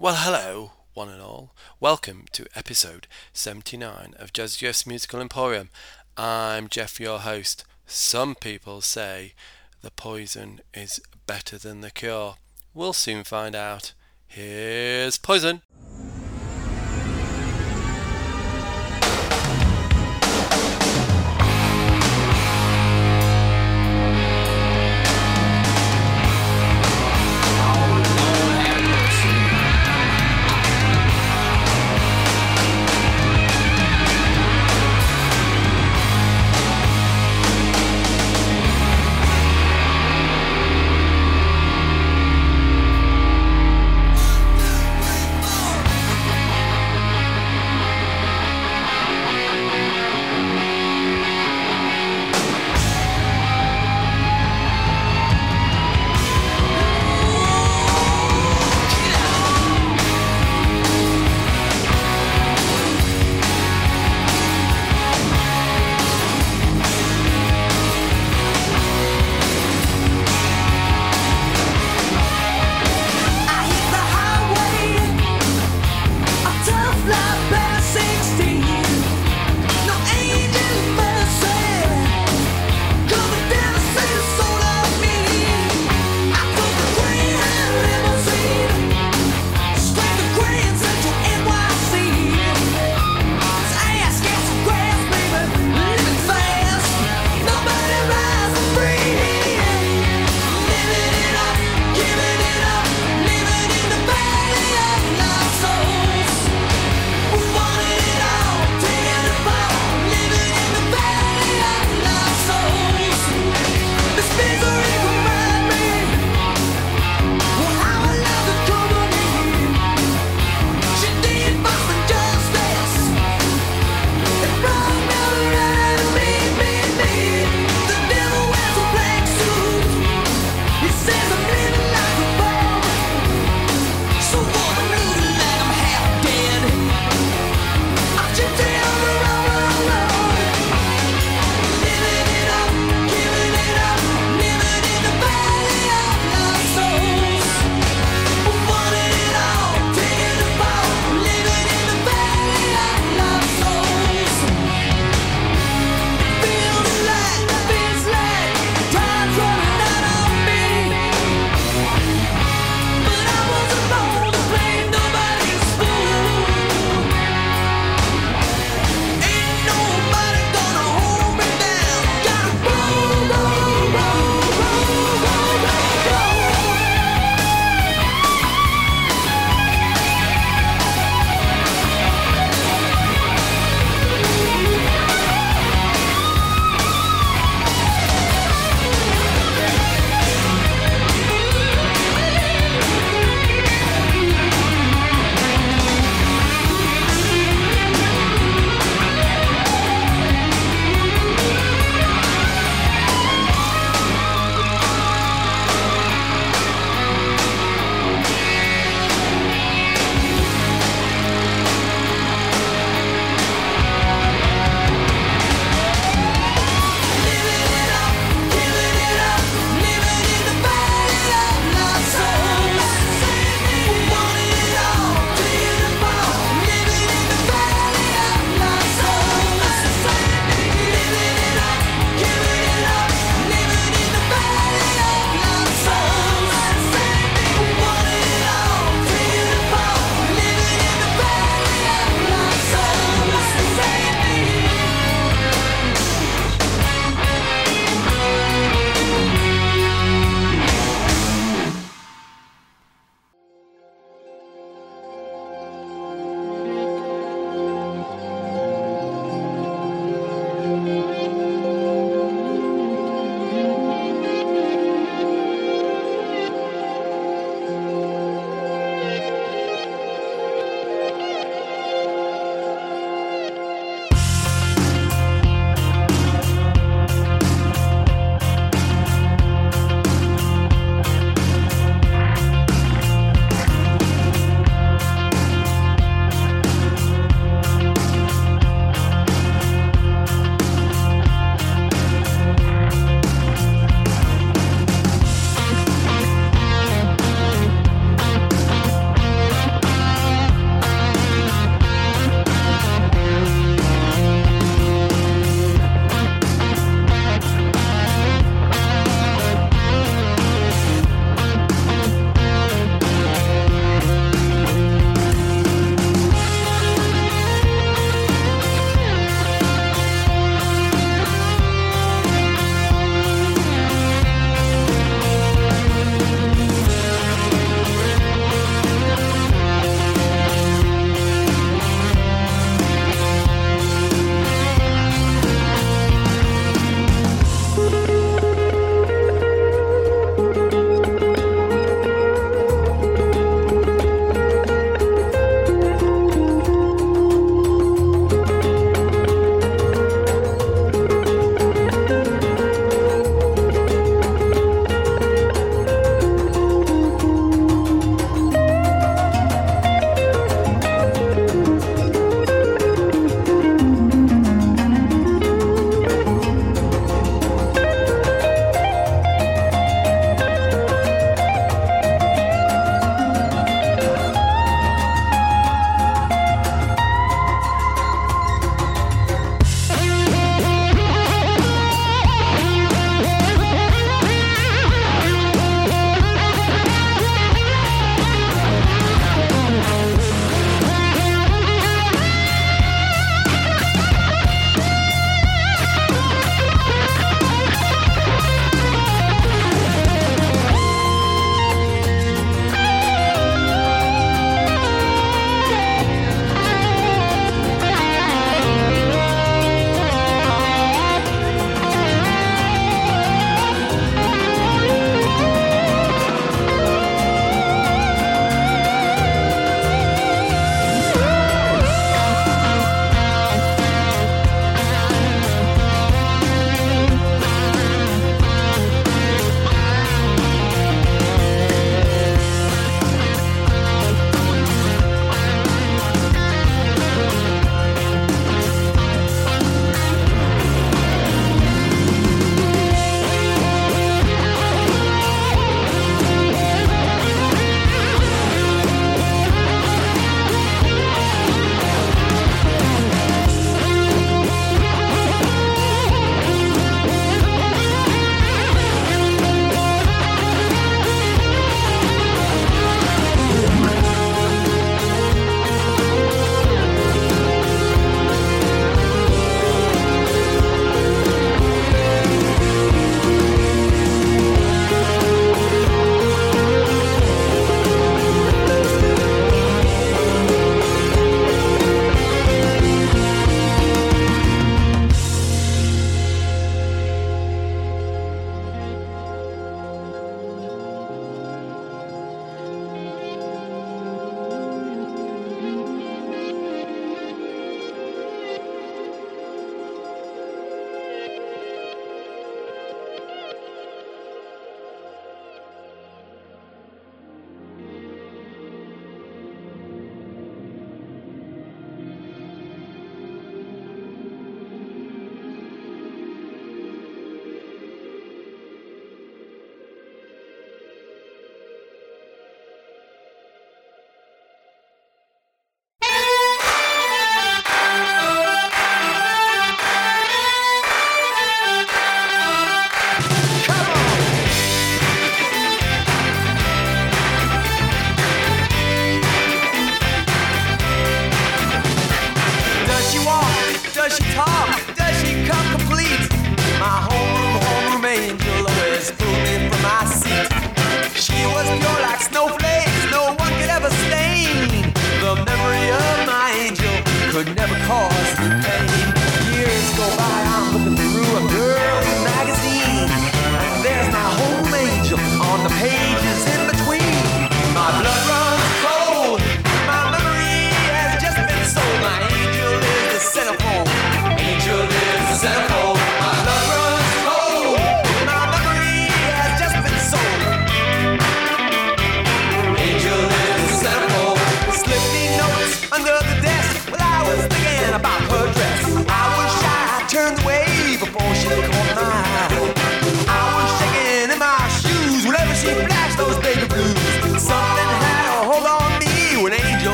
Well, hello, one and all. Welcome to episode 79 of Jazz Jeff's Musical Emporium. I'm Jeff, your host. Some people say the poison is better than the cure. We'll soon find out. Here's Poison.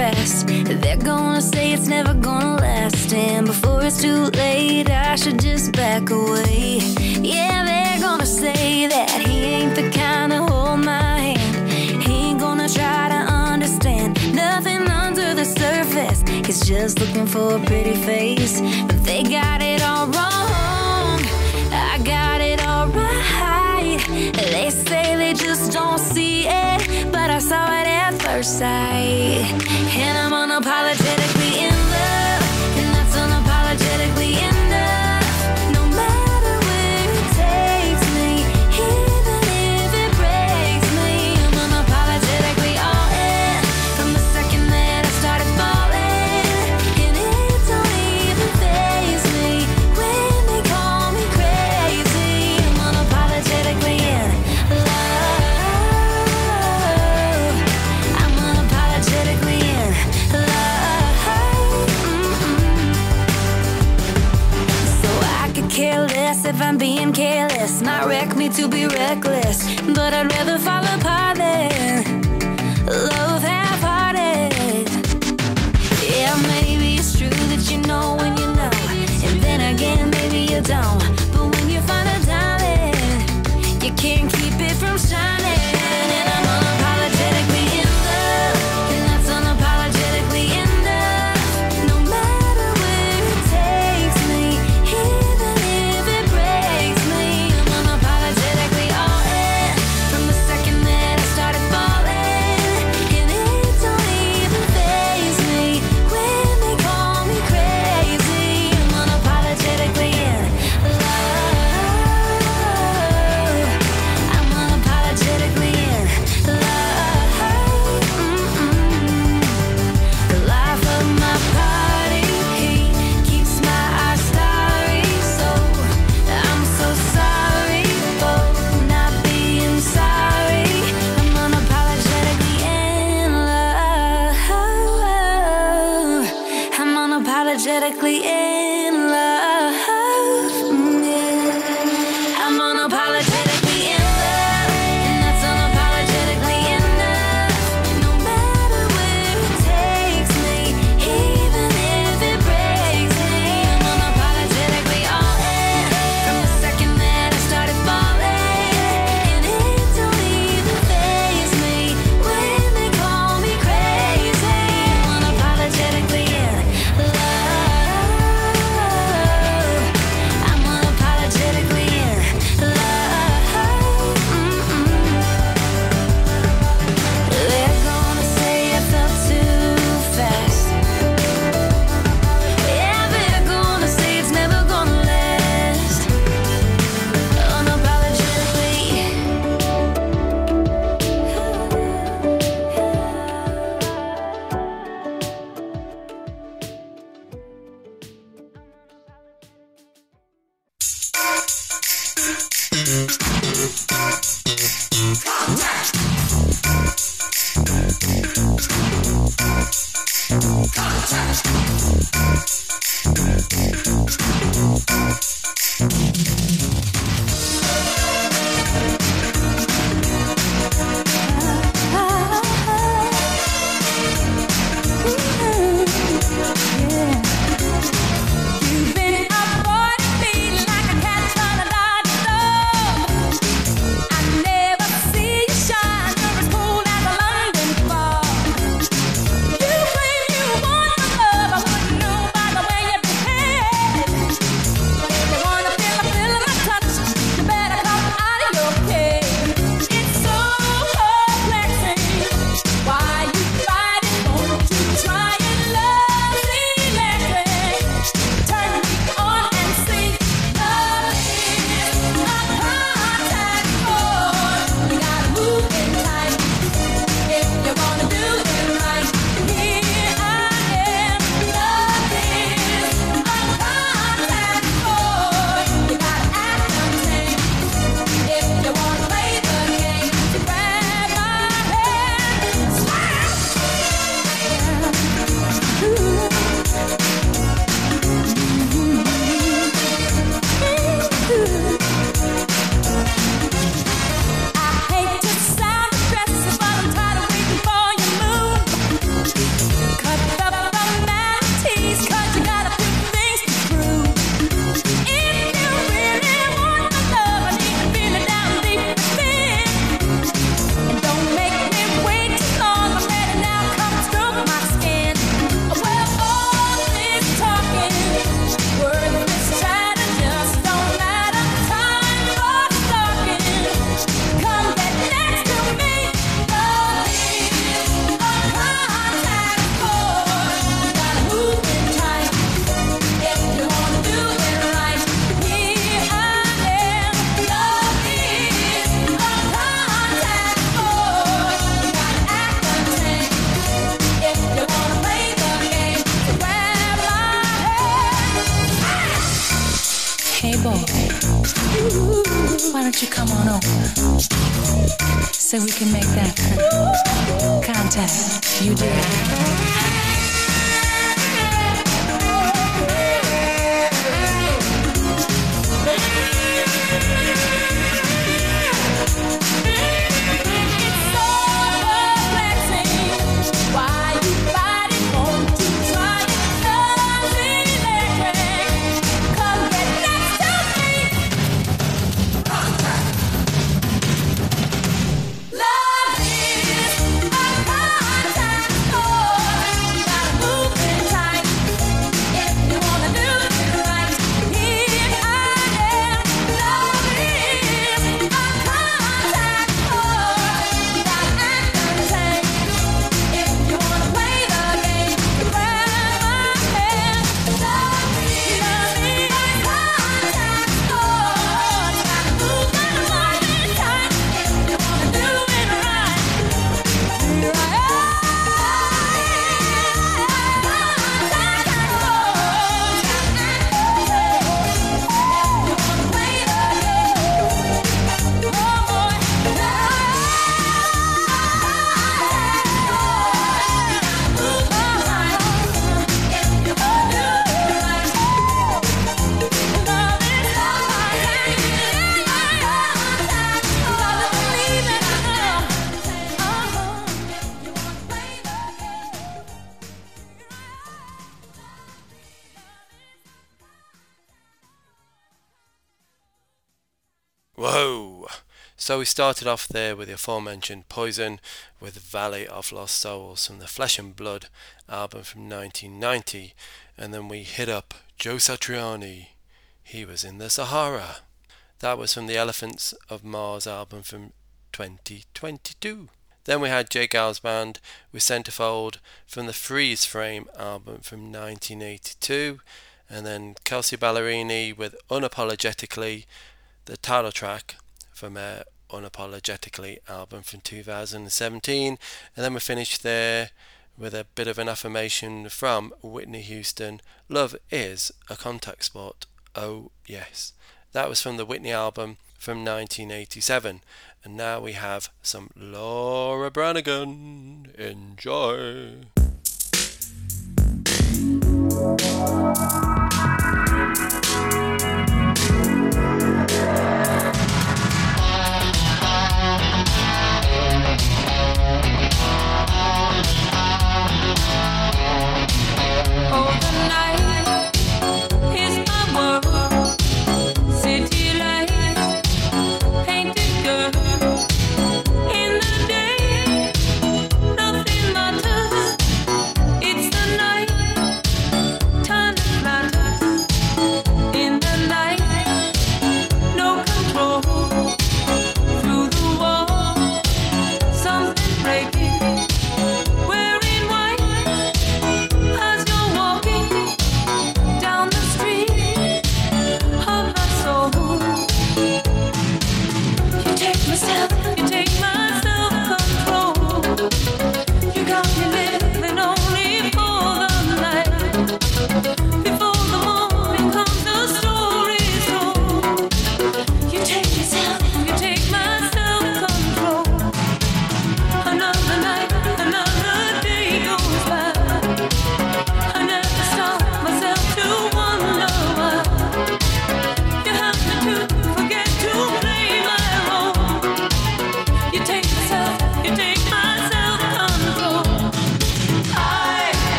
fast. They're gonna say it's never gonna last. And before it's too late, I should just back away. Yeah, they're gonna say that he ain't the kind to hold my hand. He ain't gonna try to understand nothing under the surface. He's just looking for a pretty face. But they got it all wrong. I got it all right. They say they just don't see it, but I saw it first sight. And I'm unapologetic. So we can make that contact. You did. So we started off there with the aforementioned Poison with Valley of Lost Souls from the Flesh and Blood album from 1990, and then we hit up Joe Satriani. He was in the Sahara. That was from the Elephants of Mars album from 2022. Then we had J. Geils band with Centerfold from the Freeze Frame album from 1982, and then Kelsea Ballerini with Unapologetically, the title track from her. Unapologetically album from 2017. And then we finish there with a bit of an affirmation from Whitney Houston Love is a contact sport. Oh, yes. That was from the Whitney album from 1987. And now we have some Laura Branigan. Enjoy.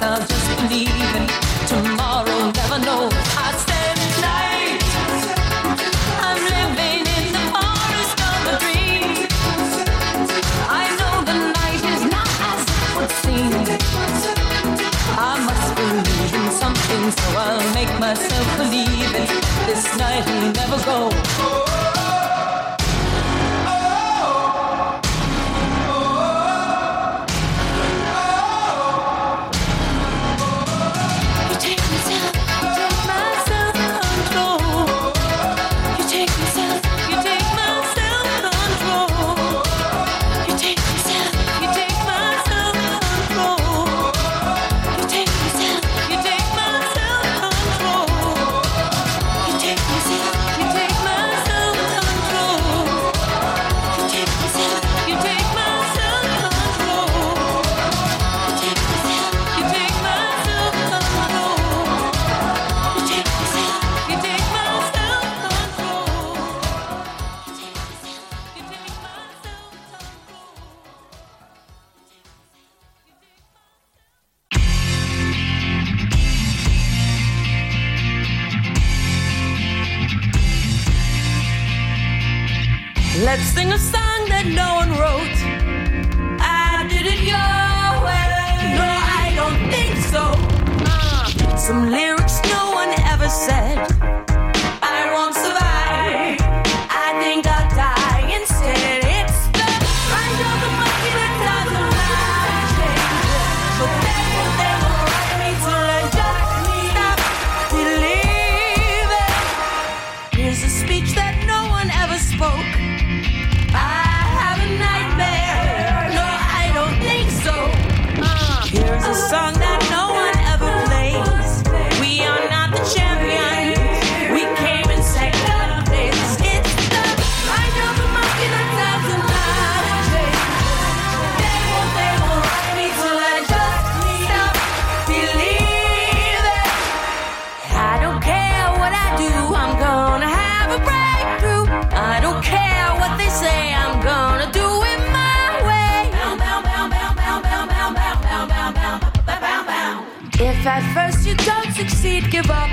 I'll just believe in tomorrow. Never know. I stay the night. I'm living in the forest of a dream. I know the night is not as it would seem. I must believe in something, so I'll make myself believe this night will never go. Let's sing a song that no one wrote. I did it your way. No, I don't think so. Uh, some succeed, give up.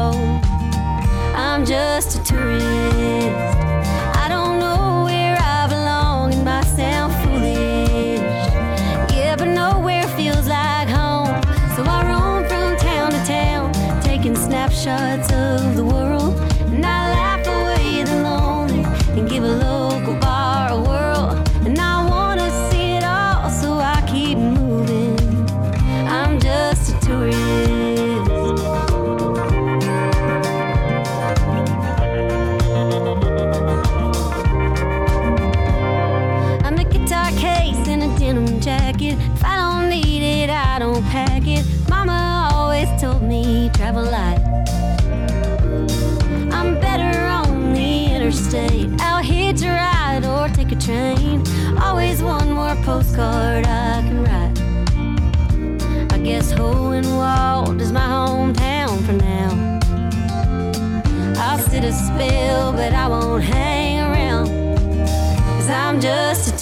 I'm just a tourist. Hang around. Cause I'm just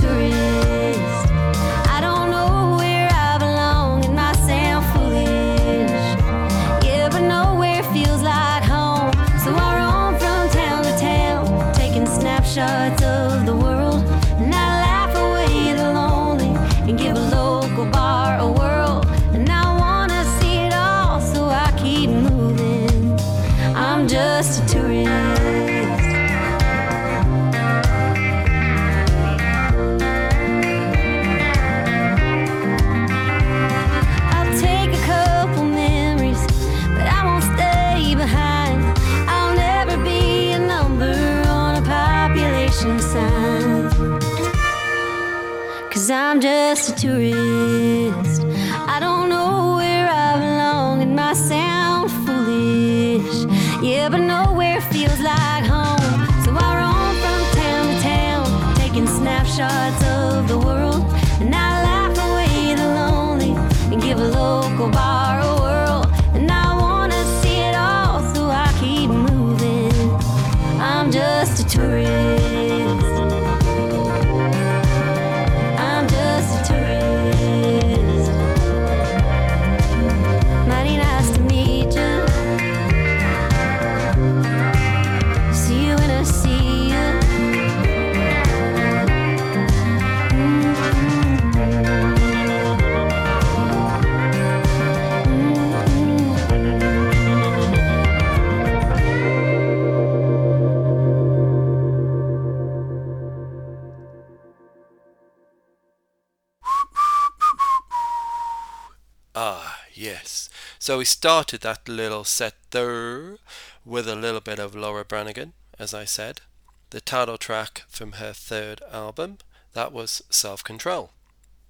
So we started that little set there with a little bit of Laura Branigan, as I said. The title track from her third album, that was Self Control.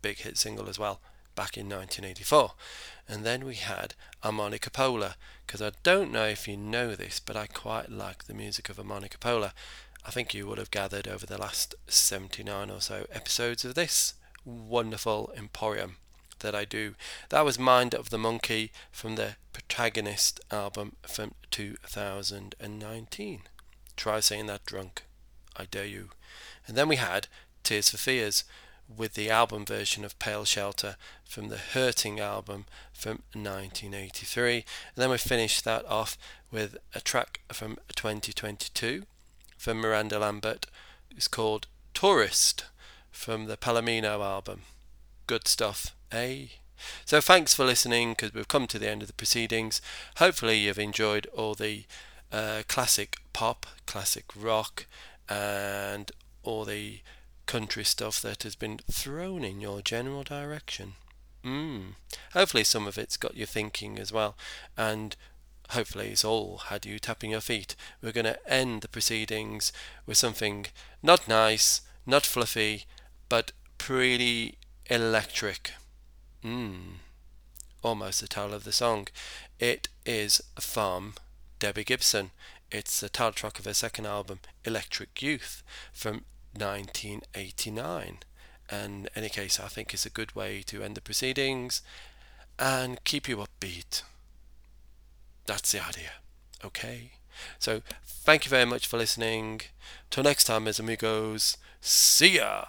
Big hit single as well, back in 1984. And then we had Harmonica Pola, because I don't know if you know this, but I quite like the music of Harmonica Pola. I think you would have gathered over the last 79 or so episodes of this wonderful emporium that I do. That was Mind of the Monkey from the Protagonist album from 2019. Try saying that drunk. I dare you. And then we had Tears for Fears with the album version of Pale Shelter from the Hurting album from 1983. And then we finished that off with a track from 2022 from Miranda Lambert. It's called Tourist from the Palomino album. Good stuff, eh? So thanks for listening because we've come to the end of the proceedings. Hopefully you've enjoyed all the uh, classic pop, classic rock, and all the country stuff that has been thrown in your general direction. Mm. Hopefully some of it's got you thinking as well, and hopefully it's all had you tapping your feet. We're going to end the proceedings with something not nice, not fluffy, but pretty electric. Mm. Almost the title of the song. It is Farm Debbie Gibson. It's the title track of her second album, Electric Youth, from 1989. And in any case, I think it's a good way to end the proceedings and keep you upbeat. That's the idea. Okay. So thank you very much for listening. Till next time, as amigos. See ya.